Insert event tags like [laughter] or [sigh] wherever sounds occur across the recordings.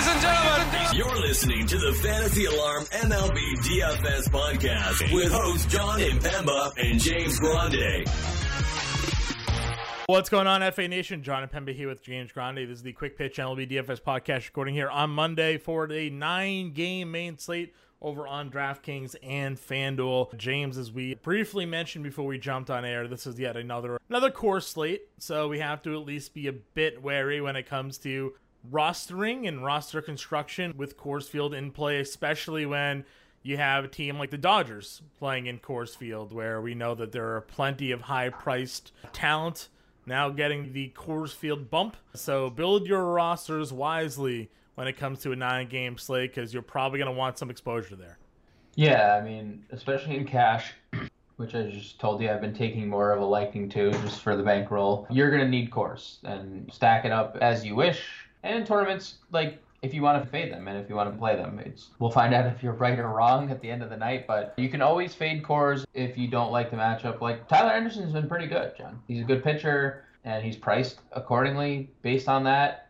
Ladies and gentlemen, You're listening to the Fantasy Alarm MLB DFS podcast with hosts John Impemba and James Grande. What's going on, FA Nation? John Impemba here with James Grande. This is the Quick Pitch MLB DFS podcast recording here on Monday for a nine game main slate over on DraftKings and FanDuel. James, as we briefly mentioned before we jumped on air, this is yet another another Coors slate, so we have to at least be a bit wary when it comes to rostering and roster construction with Coors Field in play, especially when you have a team like the Dodgers playing in Coors Field, where we know that there are plenty of high priced talent now getting the Coors Field bump. So build your rosters wisely when it comes to a nine game slate because you're probably going to want some exposure there. Yeah, I mean, especially in cash, [clears throat] which I just told you I've been taking more of a liking to just for the bankroll. You're going to need Coors and stack it up as you wish. And in tournaments, like if you want to fade them and if you want to play them, it's we'll find out [laughs] if you're right or wrong at the end of the night. But you can always fade Coors if you don't like the matchup. Like Tyler Anderson's been pretty good, John. He's a good pitcher and he's priced accordingly based on that.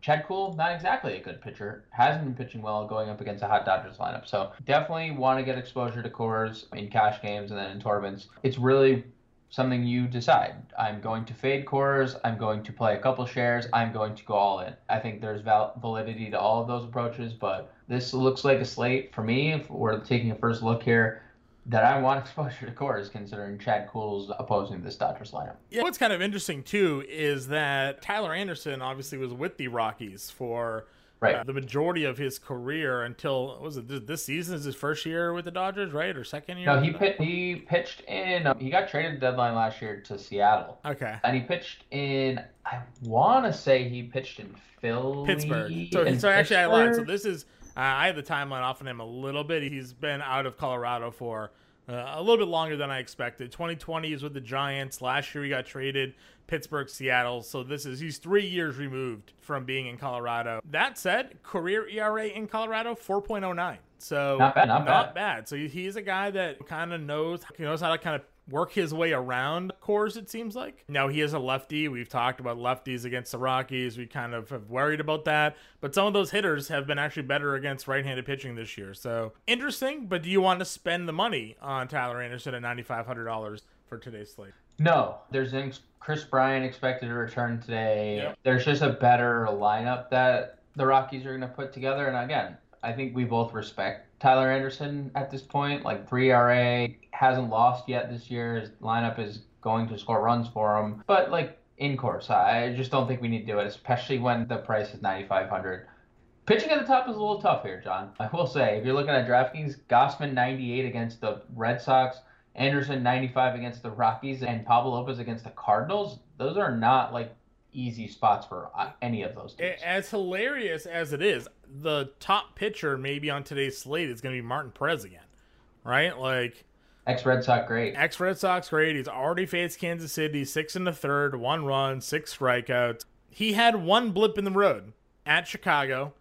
Chad Kuhl, not exactly a good pitcher. Hasn't been pitching well going up against a hot Dodgers lineup. So definitely want to get exposure to Coors in cash games and then in tournaments. It's really something you decide. I'm going to fade Coors. I'm going to play a couple shares. I'm going to go all in. I think there's val- validity to all of those approaches, but this looks like a slate for me. If we're taking a first look here, that I want [laughs] exposure to Coors considering Chad Kuhl's opposing this Dodgers lineup. Yeah, what's kind of interesting too is that Tyler Anderson obviously was with the Rockies for Right. uh, the majority of his career until was it this, season is his first year with the Dodgers, right, or second year? No, he pit, he pitched in. Um, he got traded deadline last year to Seattle, Okay. and he pitched in. I want to say he pitched in Philly, Pittsburgh. So, so actually, I lied. So this is uh, I have the timeline off on him a little bit. He's been out of Colorado for uh, a little bit longer than I expected. 2020 is with the Giants. Last year he got traded Pittsburgh, Seattle. So this is he's three years removed from being in Colorado. That said, career ERA in Colorado 4.09. So Not bad, not bad. So he- he's a guy that kind of knows he knows how to kind of work his way around Coors. It seems like now he is a lefty. We've talked about lefties against the Rockies. We kind of have worried about that, but some of those hitters have been actually better against right-handed pitching this year. So interesting. But do you want to spend the money on Tyler Anderson at ninety five hundred dollars for today's slate? No, there's an Kris Bryant expected to return today. Yep. There's just a better lineup that the Rockies are going to put together. And again, I think we both respect Tyler Anderson at this point. Like 3 RA hasn't lost yet this year. His lineup is going to score runs for him. But like in Coors, I just don't think we need to do it, especially when the price is 9,500. Pitching at the top is a little tough here, John. [laughs] I will say, if you're looking at DraftKings, Gausman 98 against the Red Sox, Anderson 95 against the Rockies, and Pablo Lopez against the Cardinals. Those are not like easy spots for uh, any of those teams. As hilarious as it is, the top pitcher maybe on today's slate is going to be Martin Perez again, right? Like Ex Red Sox great. ex Red Sox great. He's already faced Kansas City, six in the third, one run, six strikeouts. He had one blip in the road at Chicago,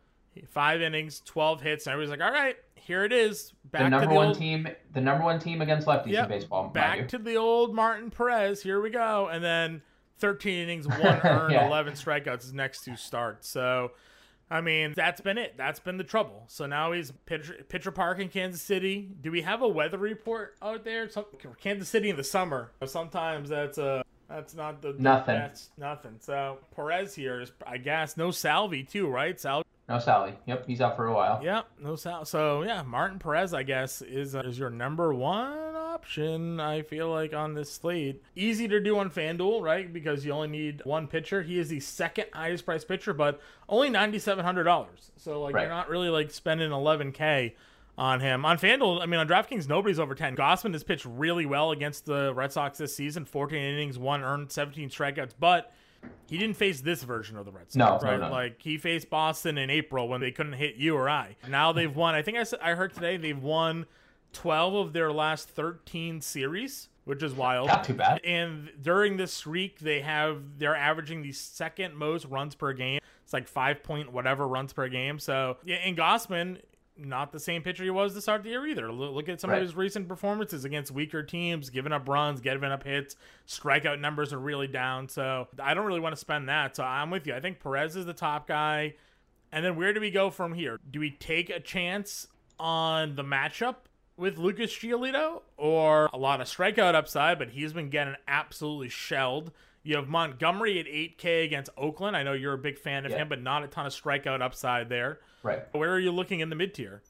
five innings, twelve hits, and everybody's like, "All right, here it is, back The to number the one old, team, the number one team against lefties Yep, in baseball. back to the old Martin Perez. Here we go." And then thirteen innings, [laughs] one earned, Yeah. eleven strikeouts his next two starts. So. I mean, that's been it. That's been the trouble. So now he's pitcher, pitcher park in Kansas City. Do we have a weather report out there? Some, Kansas City in the summer. Sometimes that's uh that's not the Nothing. That's nothing. So Perez here is, I guess, no Salvy too, right? Sal. No Sally. Yep, he's out for a while. Yep, no Sal. So yeah, Martin Perez, I guess, is uh, is your number one option. I feel like on this slate, easy to do on FanDuel, right? Because you only need one pitcher. He is the second highest priced pitcher, but only ninety seven hundred dollars. So like Right. you're not really like spending eleven k on him. On FanDuel, I mean, on DraftKings, nobody's over 10. Gausman has pitched really well against the Red Sox this season 14 innings, one earned, 17 strikeouts, but he didn't face this version of the Red Sox, No, no, right? no. Like he faced Boston in April when they couldn't hit you or I. Now they've won. I think I said, I heard today they've won 12 of their last 13 series, which is wild. Not too bad. And during this streak, they have they're averaging the second most runs per game. It's like five point whatever runs per game. So yeah, and Gausman, not the same pitcher he was to start the year either. Look at some Right. of his recent performances against weaker teams, giving up runs, giving up hits. Strikeout numbers are really down. So I don't really want to spend that. So I'm with you. I think Perez is the top guy. And then where do we go from here? Do we take a chance on the matchup with Lucas Giolito or a lot of strikeout upside, but he's been getting absolutely shelled. You have Montgomery at 8K against Oakland. I know you're a big fan of Yeah. him, but not a ton of strikeout upside there. Right. Where are you looking in the mid tier?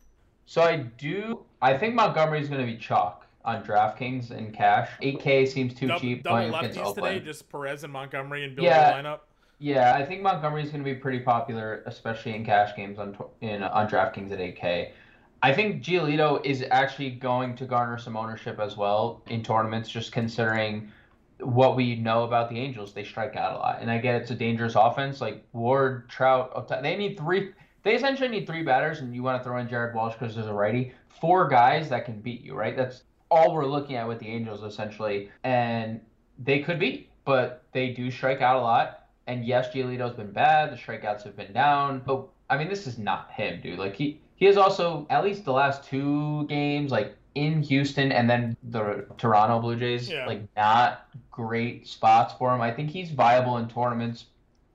So I do. I think Montgomery's going to be chalk on DraftKings and cash. 8K seems too cheap double going against lefties today, just Perez and Montgomery and Bill Yeah. lineup. Yeah, I think Montgomery's going to be pretty popular, especially in cash games on in on DraftKings at 8K. I think Giolito is actually going to garner some ownership as well in tournaments, just considering what we know about the Angels. They strike out a lot, and I get it's a dangerous offense. Like Ward, Trout, they need three. They essentially need three batters, and you want to throw in Jared Walsh because there's a righty. Four guys that can beat you, right? That's all we're looking at with the Angels essentially, and they could beat, but they do strike out a lot. And yes, Giolito's been bad. The strikeouts have been down, but I mean, this is not him, dude. Like he he has also at least the last two games, like in Houston and then the Toronto Blue Jays, Yeah. like not great spots for him. I think he's viable in tournaments.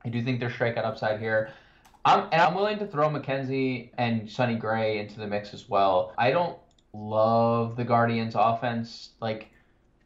I do think there's strikeout upside here. I'm and I'm willing to throw McKenzie and Sonny Gray into the mix as well. I don't love the Guardians offense. Like,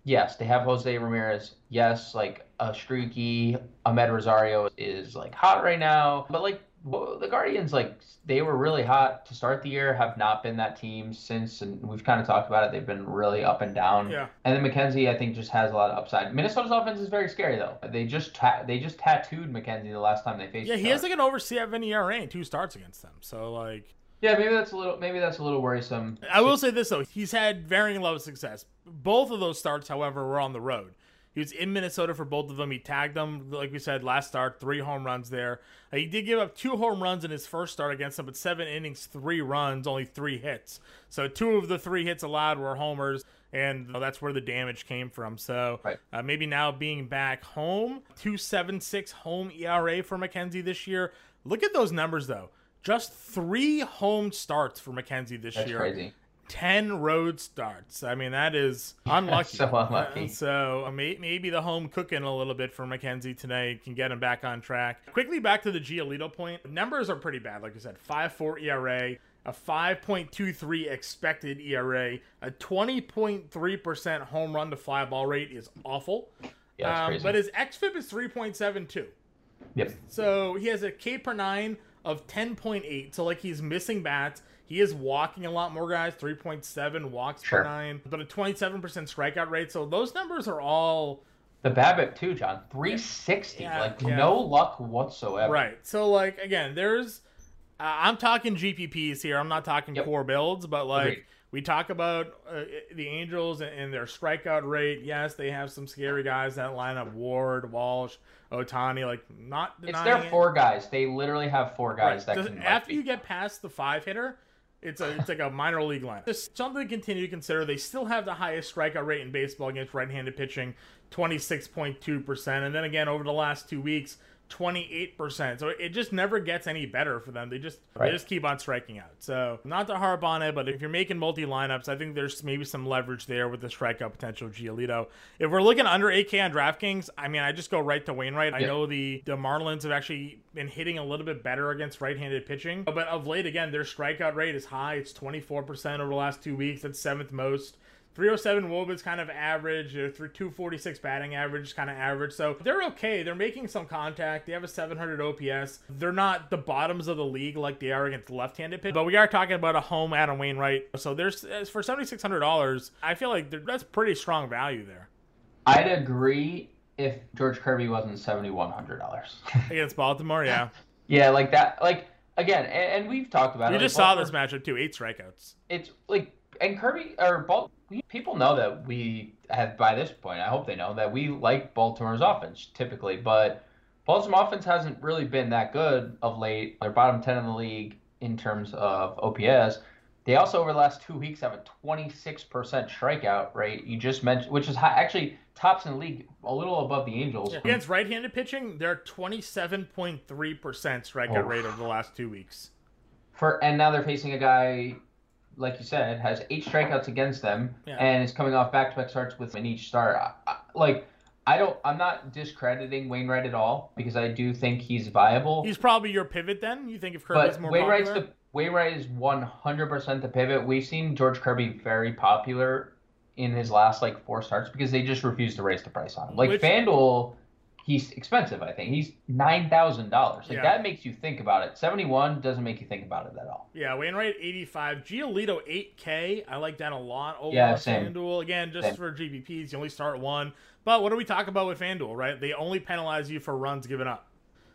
yes, they have Jose Ramirez. Yes, like a streaky Amed Rosario is like hot right now. But like wh- the Guardians, like they were really hot to start the year, have not been that team since, and we've kind of talked about it. They've been really up and down. Yeah. And then McKenzie, I think, just has a lot of upside. Minnesota's offense is very scary though. They just ta- they just tattooed McKenzie the last time they faced. Yeah, he has like an over seven ERA and two starts against them. So like Yeah, maybe that's a little maybe that's a little worrisome. I will say this though, he's had varying levels of success. Both of those starts, however, were on the road. He was in Minnesota for both of them. He tagged them, like we said, last start, three home runs there. Uh, He did give up two home runs in his first start against them, but seven innings, three runs, only three hits. So two of the three hits allowed were homers, and that's where the damage came from. So Right. uh, maybe now being back home, 276 home ERA for McKenzie this year. Look at those numbers, though. Just three home starts for McKenzie this That's year. crazy. 10 road starts. I mean, that is unlucky. [laughs] So unlucky. Uh, so uh, may- maybe the home cooking a little bit for McKenzie tonight can get him back on track. Quickly back to the Giolito point. Numbers are pretty bad. Like I said, 5.4 ERA, a 5.23 expected ERA, a 20.3% home run to fly ball rate is awful. Yeah, Um, but his XFIP is 3.72. Yep. So he has a K per nine of 10.8. So like he's missing bats. He is walking a lot more guys, 3.7 walks Sure. per nine, but a 27% strikeout rate. So those numbers are all The BABIP, too, John. 360. Yeah, like yeah. no luck whatsoever. right. So like again, there's uh, I'm talking GPPs here. I'm not talking Yep. core builds, but like Agreed. we talk about uh, the Angels and, and their strikeout rate. Yes, they have some scary guys that line up: Ward, Walsh, Ohtani. Like not It's their it. four guys. They literally have four guys Right. that Does- can. after you get past the five hitter, it's a it's like a minor league line. Just something to continue to consider. They still have the highest strikeout rate in baseball against right-handed pitching, twenty six point two percent, and then again over the last two weeks. 28%. So it just never gets any better for them. They just they just keep on striking out. So not to harp on it, but if you're making multi lineups, I think there's maybe some leverage there with the strikeout potential of Giolito. If we're looking under 8K on DraftKings, I mean, I just go right to Wainwright. I Yeah. know the the Marlins have actually been hitting a little bit better against right-handed pitching, but of late again, their strikeout rate is high. It's 24% over the last two weeks. That's seventh most. 307 wOBA's kind of average. Their 246 batting average is kind of average. So they're okay. They're making some contact. They have a 700 OPS. They're not the bottoms of the league like they are against left-handed pitch. But we are talking about a home Adam Wainwright. So there's uh, for $7,600. I feel like that's pretty strong value there I'd agree if George Kirby wasn't seventy one hundred dollars. [laughs] against Baltimore. Yeah, [laughs] yeah, like that. Like again, and, and we've talked about it. we it. just like, saw Baltimore- this matchup too. Eight strikeouts. It's like and Kirby or Bal- people know that we have by this point. I hope they know that we like Baltimore's offense typically, but Baltimore offense hasn't really been that good of late. They're bottom ten in the league in terms of OPS. They also over the last two weeks have a 26% strikeout rate. You just mentioned, which is high, actually tops in the league, a little above the Angels. Against right-handed pitching, they're 27.3% strikeout Oh. rate over the last two weeks. For and now they're facing a guy, like you said, has eight strikeouts against them, Yeah. and is coming off back-to-back starts with in each start. I, I, like, I don't. I'm not discrediting Wainwright at all because I do think he's viable. He's probably your pivot then. You think if Kirby's more Wainwright's popular? the Wainwright is 100% the pivot. We've seen George Kirby very popular in his last like four starts because they just refuse to raise the price on him. Like Which- FanDuel, he's expensive. I think he's nine thousand dollars. Like Yeah. that makes you think about it. 71 doesn't make you think about it at all. Yeah, Wainwright 85, Giolito 8K. I like that a lot over Yeah, same. FanDuel. Again, just Same. for GPPs, you only start one. But what do we talk about with FanDuel, right? They only penalize you for runs given up.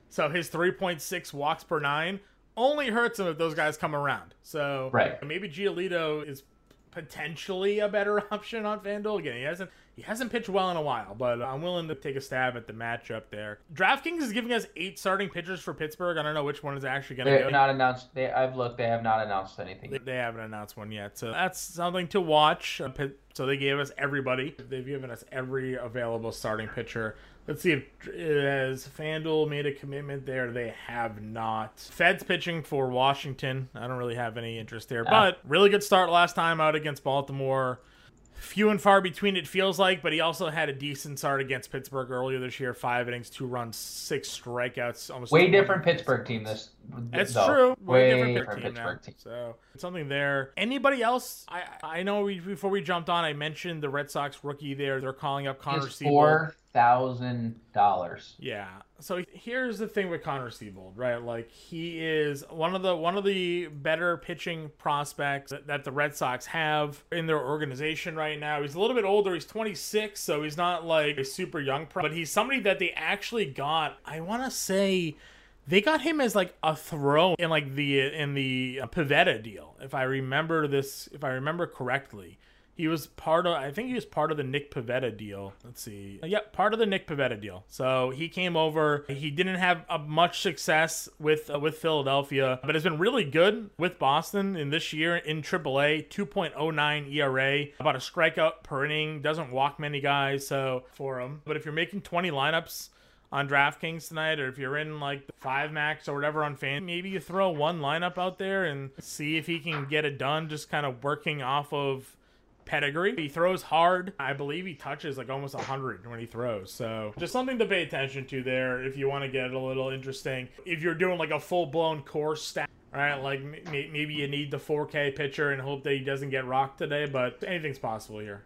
So his 3.6 walks per nine only hurts him if those guys come around. So Right. maybe Giolito is potentially a better [laughs] option on FanDuel. Again, he hasn't he hasn't pitched well in a while, but I'm willing to take a stab at the matchup there. DraftKings is giving us eight starting pitchers for Pittsburgh. I don't know which one is actually going to They go. have not announced. They I've looked. They have not announced anything. They, they haven't announced one yet, so that's something to watch. Uh, So they gave us everybody. They've given us every available starting pitcher. Let's see if has FanDuel made a commitment there. They have not. Fedde's pitching for Washington. I don't really have any interest there, but really good start last time out against Baltimore. Few and far between it feels like, but he also had a decent start against Pittsburgh earlier this year. Five innings, two runs, six strikeouts. Almost Way 200 different Pittsburgh team. This. that's though. true. Way different different team now. Pittsburgh team. So something there. Anybody else? I I know we, before we jumped on, I mentioned the Red Sox rookie there. They're calling up Connor four thousand dollars. Yeah. So here's the thing with Connor Seabold, right? Like he is one of the one of the better pitching prospects that, that the Red Sox have in their organization right now. He's a little bit older. He's 26, so he's not like a super young pro, but he's somebody that they actually got. I want to say they got him as like a throw in like the in the Pivetta deal, if I remember this, if I remember correctly. He was part of, I think he was part of the Nick Pivetta deal. Let's see. Yep, part of the Nick Pivetta deal. So he came over. He didn't have uh, much success with uh, with Philadelphia, but has been really good with Boston in this year in AAA. 2.09 ERA, about a strikeout per inning. Doesn't walk many guys, so for him. But if you're making 20 lineups on DraftKings tonight, or if you're in like the five max or whatever on fan, maybe you throw one lineup out there and see if he can get it done. Just kind of working off of pedigree. He throws hard. I believe he touches like almost 100 when he throws. So just something to pay attention to there if you want to get a little interesting. If you're doing like a full blown Coors stack. Right, like maybe you need the 4K pitcher and hope that he doesn't get rocked today, but anything's possible here.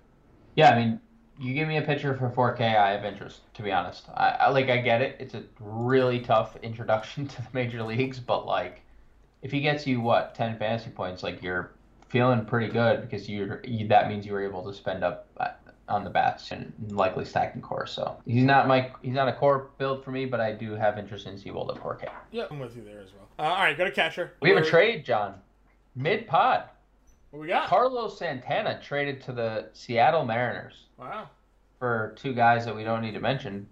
Yeah, I mean, you give me a pitcher for 4K, I have interest. To be honest, I, I like I get it. It's a really tough introduction [laughs] to the major leagues, but like, if he gets you what 10 fantasy points, like you're feeling pretty good because you're you, that means you were able to spend up uh, on the bats and likely stacking Coors. So he's not my he's not a core build for me, but I do have interest in Seabold at 4K. Yep, I'm with you there as well. Uh, all right, go to catcher. We have a trade, John. Mid pod, What we got? Carlos Santana traded to the Seattle Mariners. Wow. for two guys that we don't need to mention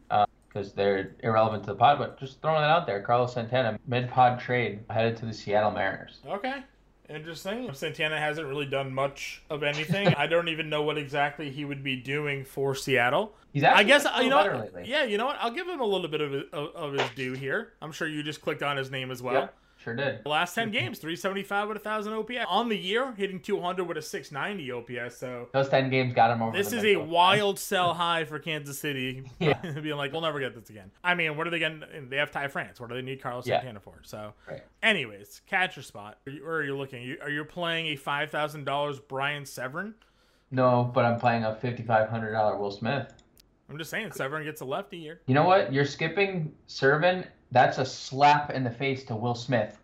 because they're irrelevant to the pod, but just throwing that out there. Carlos Santana, mid pod trade, headed to the Seattle Mariners. Okay. Interesting. Santana hasn't really done much of anything. [laughs] I don't even know what exactly he would be doing for Seattle. He's I guess been uh, you know. What, yeah, you know what? I'll give him a little bit of, of, of his due here. I'm sure you just clicked on his name as well. Yep, sure did. The last 10 games, 375 with a 1,000 OPS. On the year, hitting 200 with a 690 OPS. So Those ten games got him over. this is a wild [laughs] sell high for Kansas City. [laughs] Yeah. [laughs] Being like, we'll never get this again. I mean, what are they getting? They have Ty France. What do they need Carlos Yeah. Santana for? So, Right. anyways, catcher spot. Are you- Where are you looking? You- Are you playing a $5,000 Brian Severin? No, but I'm playing a fifty-five hundred dollar Will Smith. I'm just saying, Severin gets a lefty here. You know what? You're skipping Servin. That's a slap in the face to Will Smith.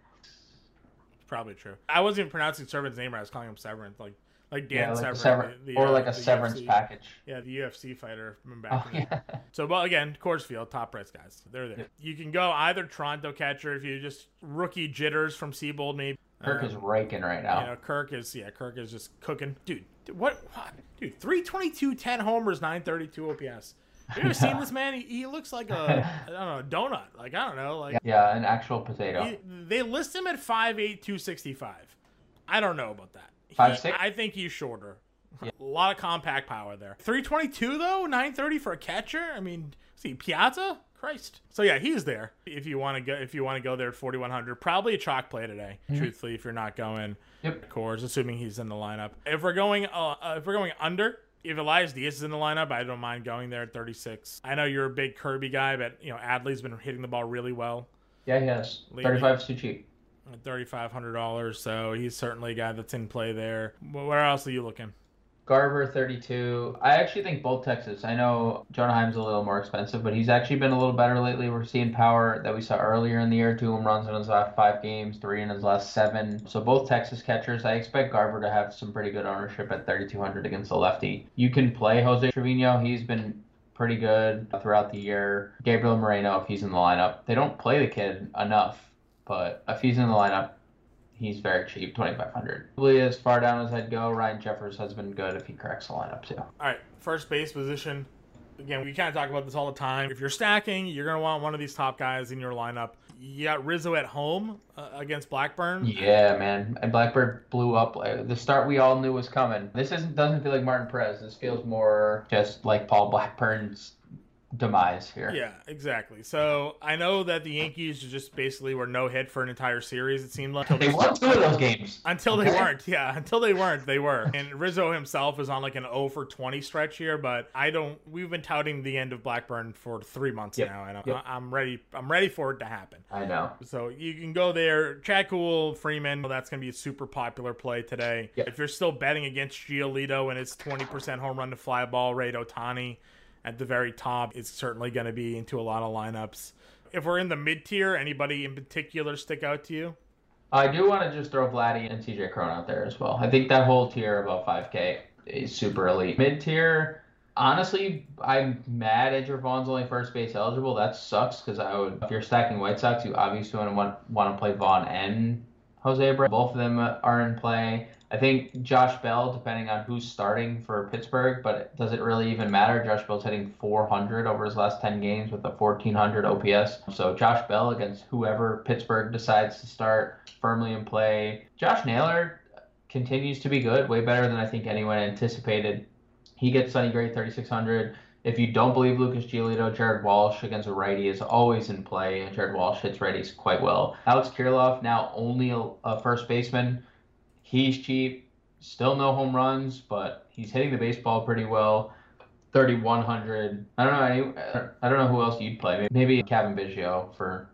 It's probably true. I wasn't even pronouncing Severin's name right. I was calling him Severin. Like, like Dan Yeah, like Severn. sever- the- the, or uh, like a severance UFC package. Yeah, the UFC fighter from back Oh yeah. [laughs] So, but again, Coors Field, top price guys. They're there. You can go either Toronto catcher if you just rookie jitters from Seabold, maybe. Kirk Um, is raking right now. You know, Kirk is yeah, Kirk is just cooking, dude. dude, What, what? dude? 322, 10 homers, 932 OPS. You ever seen [laughs] this man? He, he looks like a I don't know a donut. Like I don't know. Like Yeah, an actual potato. he- they list him at 5'8", 265. I don't know about that. He- 5'6"? I think he's shorter. A lot of compact power there. 322 though, 930 for a catcher. I mean, see Piazza, Christ. So yeah, he's there. If you want to go, if you want to go there at 4100, probably a chalk play today. Truthfully, if you're not going Yep. Coors, assuming he's in the lineup. If we're going, uh, uh, if we're going under if Elias Diaz is in the lineup, I don't mind going there at 36. I know you're a big Kirby guy, but you know Adley's been hitting the ball really well. Yeah, he has. 35 is too cheap. $3,500, so he's certainly a guy that's in play there. Where else are you looking? Garver 32. I actually think both Texas. I know Jonah Heim's a little more expensive, but he's actually been a little better lately. We're seeing power that we saw earlier in the year. Two home runs in his last five games, three in his last seven. So both Texas catchers. I expect Garver to have some pretty good ownership at 3,200 against the lefty. You can play Jose Trevino. He's been pretty good throughout the year. Gabriel Moreno, if he's in the lineup. They don't play the kid enough, but if he's in the lineup, he's very cheap, twenty five hundred. Really, as far down as I'd go, Ryan Jeffers has been good if he corrects the lineup too. All right, first base position. Again, we kind of talk about this all the time. If you're stacking, you're gonna want one of these top guys in your lineup. You got Rizzo at home uh, against Blackburn. Yeah, man, and Blackburn blew up. The start we all knew was coming. This isn't doesn't feel like Martin Perez. This feels more just like Paul Blackburn's demise here. Yeah, exactly. So I know that the Yankees just basically were no hit for an entire series. It seemed like they won two of those games until they weren't. Yeah, [laughs] until they weren't, they were. And Rizzo himself is on like an 0 for 20 stretch here, but I don't. We've been touting the end of Blackburn for three months yep. now, and yep. I'm ready. I'm ready for it to happen. I know. So you can go there. Chad Kuhl, Freeman. That's going to be a super popular play today. Yep. If you're still betting against Giolito and it's 20% home run to fly ball rate, Ohtani at the very top is certainly going to be into a lot of lineups. If we're in the mid tier, anybody in particular stick out to you? I do want to just throw Vladdy and CJ Cron out there as well. I think that whole tier above 5K is super elite. Mid tier, honestly, I'm mad Andrew Vaughn's only first base eligible. That sucks because I would, if you're stacking White Sox, you obviously want to want, want to play Vaughn and Jose Abreu. Both of them are in play. I think Josh Bell, depending on who's starting for Pittsburgh, but does it really even matter? Josh Bell's hitting 400 over his last 10 games with a 1400 OPS. So Josh Bell against whoever Pittsburgh decides to start firmly in play. Josh Naylor continues to be good, way better than I think anyone anticipated. He gets Sonny Gray 3600. If you don't believe Lucas Giolito, Jared Walsh against a righty is always in play, and Jared Walsh hits righties quite well. Alex Kirilloff now only a, a first baseman He's cheap, still no home runs, but he's hitting the baseball pretty well. 3100. I don't know any, I don't know who else you'd play. Maybe Cavan Biggio for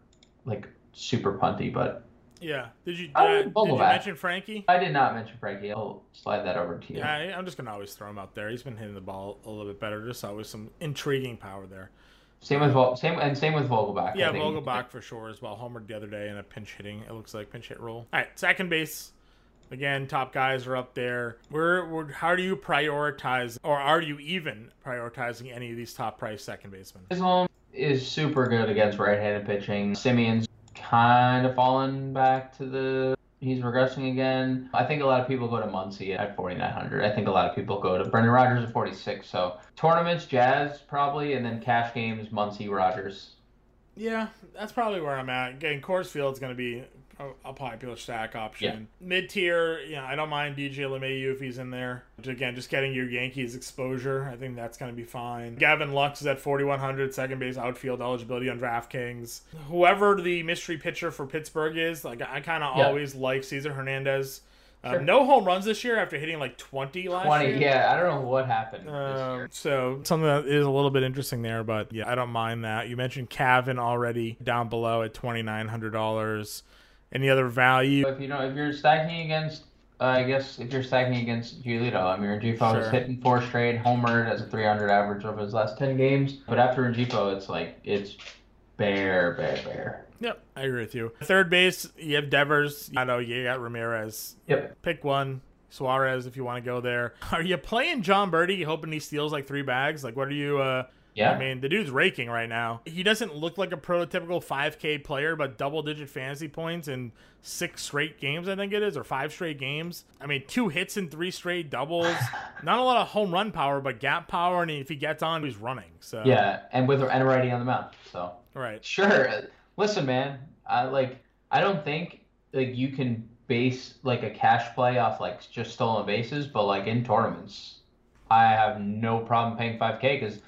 like super punty, but yeah. Did you, uh, did you mention Frankie? I did not mention Frankie. I'll slide that over to you. Yeah, I'm just gonna always throw him out there. He's been hitting the ball a little bit better. Just always some intriguing power there. Same with Vol- same and same with Vogelbach. Yeah, Vogelbach for sure as well. Homered the other day in a pinch hitting. It looks like pinch hit roll. All right, second base. Again, top guys are up there. Where, where, how do you prioritize, or are you even prioritizing any of these top price second basemen? Islam is super good against right-handed pitching. Semien's kind of fallen back to the. He's regressing again. I think a lot of people go to Muncy at 4,900. I think a lot of people go to Brendan Rodgers at 46. So tournaments, Jazz probably, and then cash games, Muncy, Rodgers. Yeah, that's probably where I'm at. Getting Coors Field's going to be a, a popular stack option. Yeah. Mid tier, yeah, I don't mind DJ LeMahieu if he's in there. Again, just getting your Yankees exposure, I think that's going to be fine. Gavin Lux is at 4,100, second base outfield eligibility on DraftKings. Whoever the mystery pitcher for Pittsburgh is, like I kind of yeah. always like Cesar Hernandez. Um, no home runs this year after hitting like 20 last 20, year. yeah. I don't know what happened uh, So, something that is a little bit interesting there, but yeah, I don't mind that. You mentioned Cavan already down below at $2,900. Any other value? If you know, if you're stacking against, uh, I guess if you're stacking against Giolito, I mean, Rengifo sure. is hitting four straight, homered as a 300 average over his last 10 games. But after Rengifo, it's like it's bare, bare, bare. Yep, I agree with you. Third base, you have Devers. I know you got Ramirez. Yep. Pick one. Suarez, if you want to go there. Are you playing Jon Berti, hoping he steals like three bags? Like, what are you? uh yeah. I mean, the dude's raking right now. He doesn't look like a prototypical 5K player, but double digit fantasy points in six straight games, I think it is, or five straight games. I mean, two hits in three straight doubles. [laughs] Not a lot of home run power, but gap power. And if he gets on, he's running. So Yeah, and with and righty on the mound. So Right. Sure. Listen, man. I like I don't think like you can base like a cash play off like just stolen bases, but like in tournaments, I have no problem paying 5K because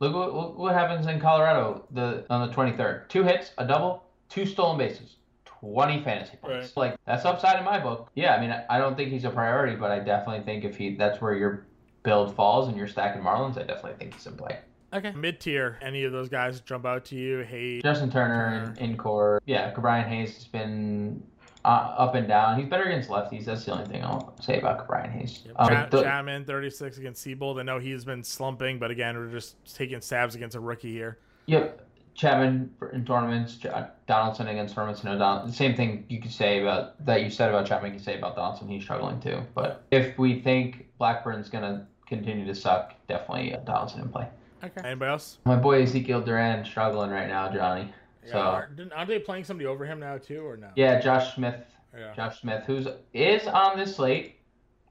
Look what, what happens in Colorado the on the 23rd. Two hits, a double, two stolen bases, 20 fantasy points. Like that's upside in my book. Yeah, I mean I don't think he's a priority, but I definitely think if he that's where you're build falls and you're stacking Marlins, I definitely think he's in play. Okay. Mid tier, any of those guys jump out to you? Hey, Justin Turner in, in Coors. Yeah, Brian Hayes has been uh, up and down. He's better against lefties. That's the only thing I'll say about Brian Hayes. Um, Chap- the- Chapman, 36 against Seabold. I know he's been slumping, but again, we're just taking stabs against a rookie here. Yep. Chapman in tournaments, J- Donaldson against tournaments. No, Don- the same thing you could say about that you said about Chapman. You could say about Donaldson. He's struggling too. But if we think Blackburn's gonna continue to suck, definitely uh, Donaldson in play. Okay. Anybody else? My boy Ezekiel Duran struggling right now, Johnny. Yeah, So are, didn't- aren't they playing somebody over him now too, or no? yeah, Josh Smith Yeah. Josh Smith, who's is on this slate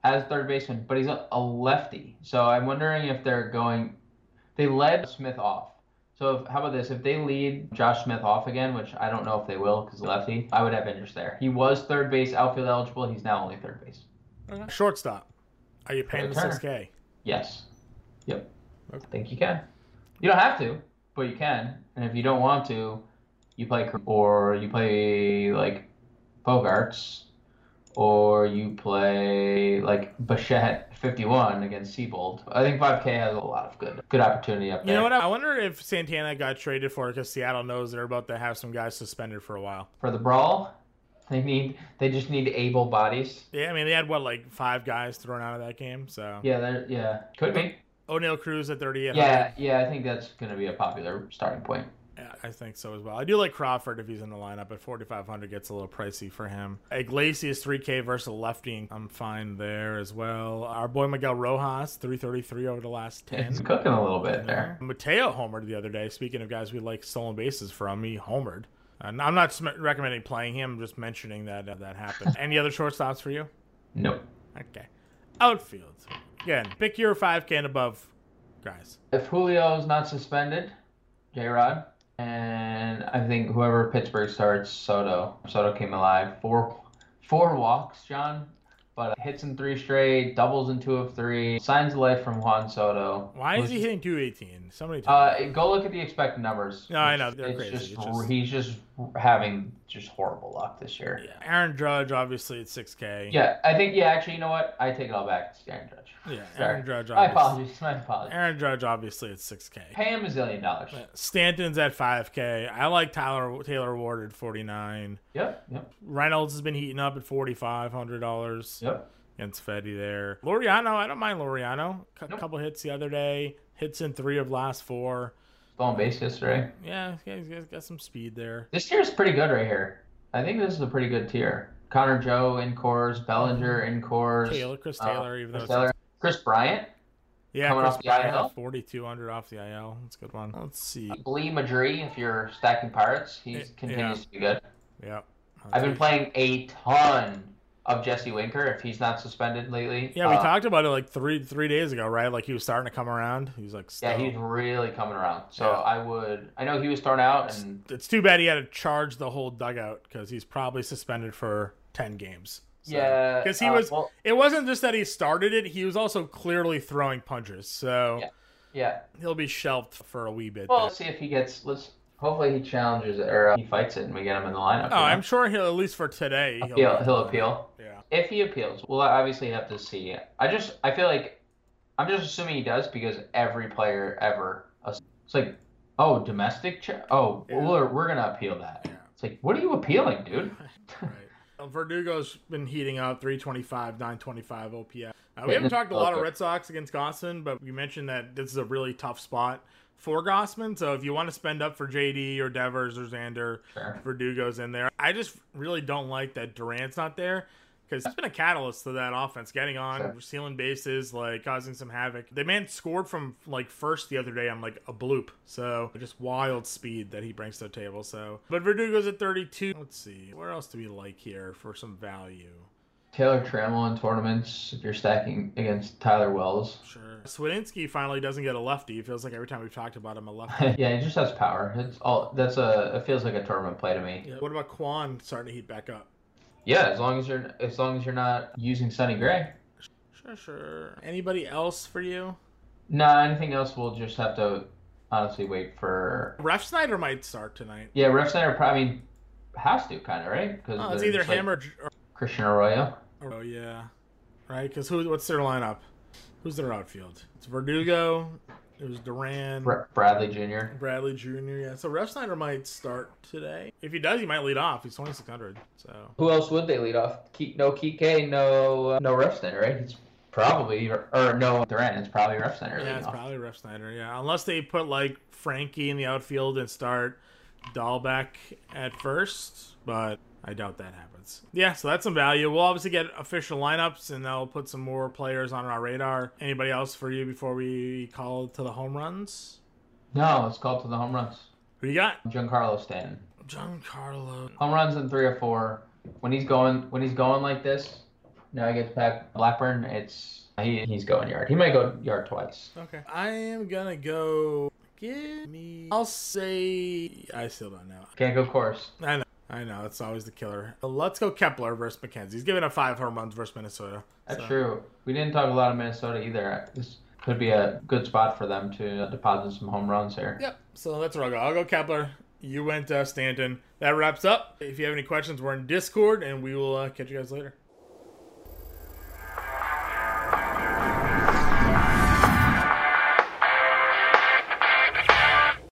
as third baseman, but he's a, a lefty. So I'm wondering if they're going. They led Smith off. So if, how about this? If they lead Josh Smith off again, which I don't know if they will because lefty, I would have interest there. He was third base outfield eligible. He's now only third base. Okay. Shortstop. Are you paying the Turner. 6K? Yes. Yep. Okay. I think you can. You don't have to, but you can. And if you don't want to, you play or you play like Bogaerts, or you play like Bichette 51 against Seabold. I think 5K has a lot of good good opportunity up there. You know what? I wonder if Santana got traded for because Seattle knows they're about to have some guys suspended for a while. For the brawl, they need they just need able bodies. Yeah, I mean they had what like five guys thrown out of that game. So Yeah, yeah, could be. Oneil Cruz at 38. Yeah, yeah, I think that's going to be a popular starting point. Yeah, I think so as well. I do like Crawford if he's in the lineup, but 4,500 gets a little pricey for him. Iglesias 3K versus lefty. I'm fine there as well. Our boy Miguel Rojas 333 over the last 10. He's cooking a little bit there. Mateo homered the other day. Speaking of guys we like stolen bases from, he homered. And I'm not recommending playing him. I'm just mentioning that uh, that happened. [laughs] Any other shortstops for you? Nope. Okay. Outfield. Again, pick your 5K and above guys. If Julio's not suspended, J Rod, and I think whoever Pittsburgh starts, Soto. Soto came alive. Four four walks, John, but hits in three straight, doubles in two of three. Signs of life from Juan Soto. Why is he hitting 218? Somebody. Uh, go look at the expected numbers. No, I know, they're crazy. Just, just- he's just having just horrible luck this year. Yeah. Aaron Judge, obviously, at 6K. Yeah, I think yeah. Actually, you know what? I take it all back. It's Aaron Judge. Yeah, Sorry. Aaron Judge, My apologies. My apologies. Aaron Judge, obviously, at 6K. Pay him a zillion dollars. Stanton's at 5K. I like Tyler Taylor Ward at 49. Yep. Yep. Reynolds has been heating up at $4,500 Yep. against Fedde there. Loriano, I don't mind Loriano. A Nope. couple hits the other day. Hits in three of last four. Stolen base yesterday. Yeah, he's got, some speed there. This tier is pretty good right here. I think this is a pretty good tier. Connor Joe in Coors, Bellinger in Coors. Taylor, Chris uh, Taylor, even though Chris, it's Taylor. Kris Bryant, Yeah, Coming Chris off the Bryant, IL? 4,200 off the IL. That's a good one. Let's see. Lee Madry, if you're stacking Pirates, he Yeah. continues to be good. Yeah. I've been playing a ton of Jesse Winker if he's not suspended lately. Yeah, we Uh, talked about it like three three days ago, right? Like he was starting to come around. He was like, Yeah, he's really coming around. So Yeah. I would. I know he was thrown out, and It's too bad he had to charge the whole dugout because he's probably suspended for ten games. So- yeah, because he uh, was. well, It wasn't just that he started it; he was also clearly throwing punches. So Yeah. yeah. he'll be shelved for a wee bit. Well, let's see if he gets. Let's. Hopefully he challenges it or uh, he fights it and we get him in the lineup. oh? I'm sure he'll at least for today. He'll, Appeal, he'll appeal. Yeah. If he appeals, we'll obviously have to see. I just, I feel like, I'm just assuming he does because every player ever, it's like, oh, domestic, ch- oh, Yeah. we're, we're gonna appeal that. Yeah. It's like, what are you appealing, dude? [laughs] right. Well, Verdugo's been heating up 325, 925 OPS. Uh, we haven't talked a lot of. Red Sox against Gausman, but you mentioned that this is a really tough spot for Gausman. So if you want to spend up for JD or Devers or Xander, Sure. Verdugo's in there. I just really don't like that Duran's not there because it's been a catalyst to that offense, getting on, Sure. stealing bases, like causing some havoc. The man scored from like first the other day on like a bloop, so just wild speed that he brings to the table. So, but Verdugo's at 32. Let's see, where else do we like here for some value? Taylor Trammell in tournaments if you're stacking against Tyler Wells. Sure. Suwinski finally doesn't get a lefty. It feels like every time we've talked about him, a lefty. [laughs] yeah, he just has power. It's all. That's a. It feels like a tournament play to me. Yeah. What about Kwan starting to heat back up? Yeah, as long as you're as long as you're not using Sonny Gray. Sure, sure. Anybody else for you? Nah, anything else we'll just have to honestly wait for. Refsnyder might start tonight. Yeah, Refsnyder probably I mean, has to kind of right because Oh, it's either him or, Christian Arroyo. Or oh yeah, right? Because who? What's their lineup? Who's their outfield? It's Verdugo. It was Duran. Bradley Jr. Bradley Jr. Yeah, so Refsnyder might start today. If he does, he might lead off. He's 2600. So Who else would they lead off? Ke- no Kike, no uh, no Refsnyder, right? It's probably or, or no Duran. It's probably Ref Refsnyder. yeah, it's off. probably Refsnyder. Yeah, unless they put like Frankie in the outfield and start Dalbec at first, but I doubt that happens. Yeah, so that's some value. We'll obviously get official lineups and I'll put some more players on our radar. Anybody else for you before we call to the home runs? No, let's call to the home runs. Who you got? Giancarlo Stanton. Giancarlo. Home runs in three or four. When he's going when he's going like this, now he gets back Blackburn. It's he, he's going yard. He might go yard twice. Okay. I am gonna go. Give me. I'll say. I still don't know. Can't go Coors. I know. I know. It's always the killer. Let's go Kepler versus McKenzie. He's giving up five home runs versus Minnesota. That's So- true. We didn't talk a lot of Minnesota either. This could be a good spot for them to deposit some home runs here. Yep. So that's where I'll go. I'll go Kepler. You went uh, Stanton. That wraps up. If you have any questions, we're in Discord, and we will uh, catch you guys later.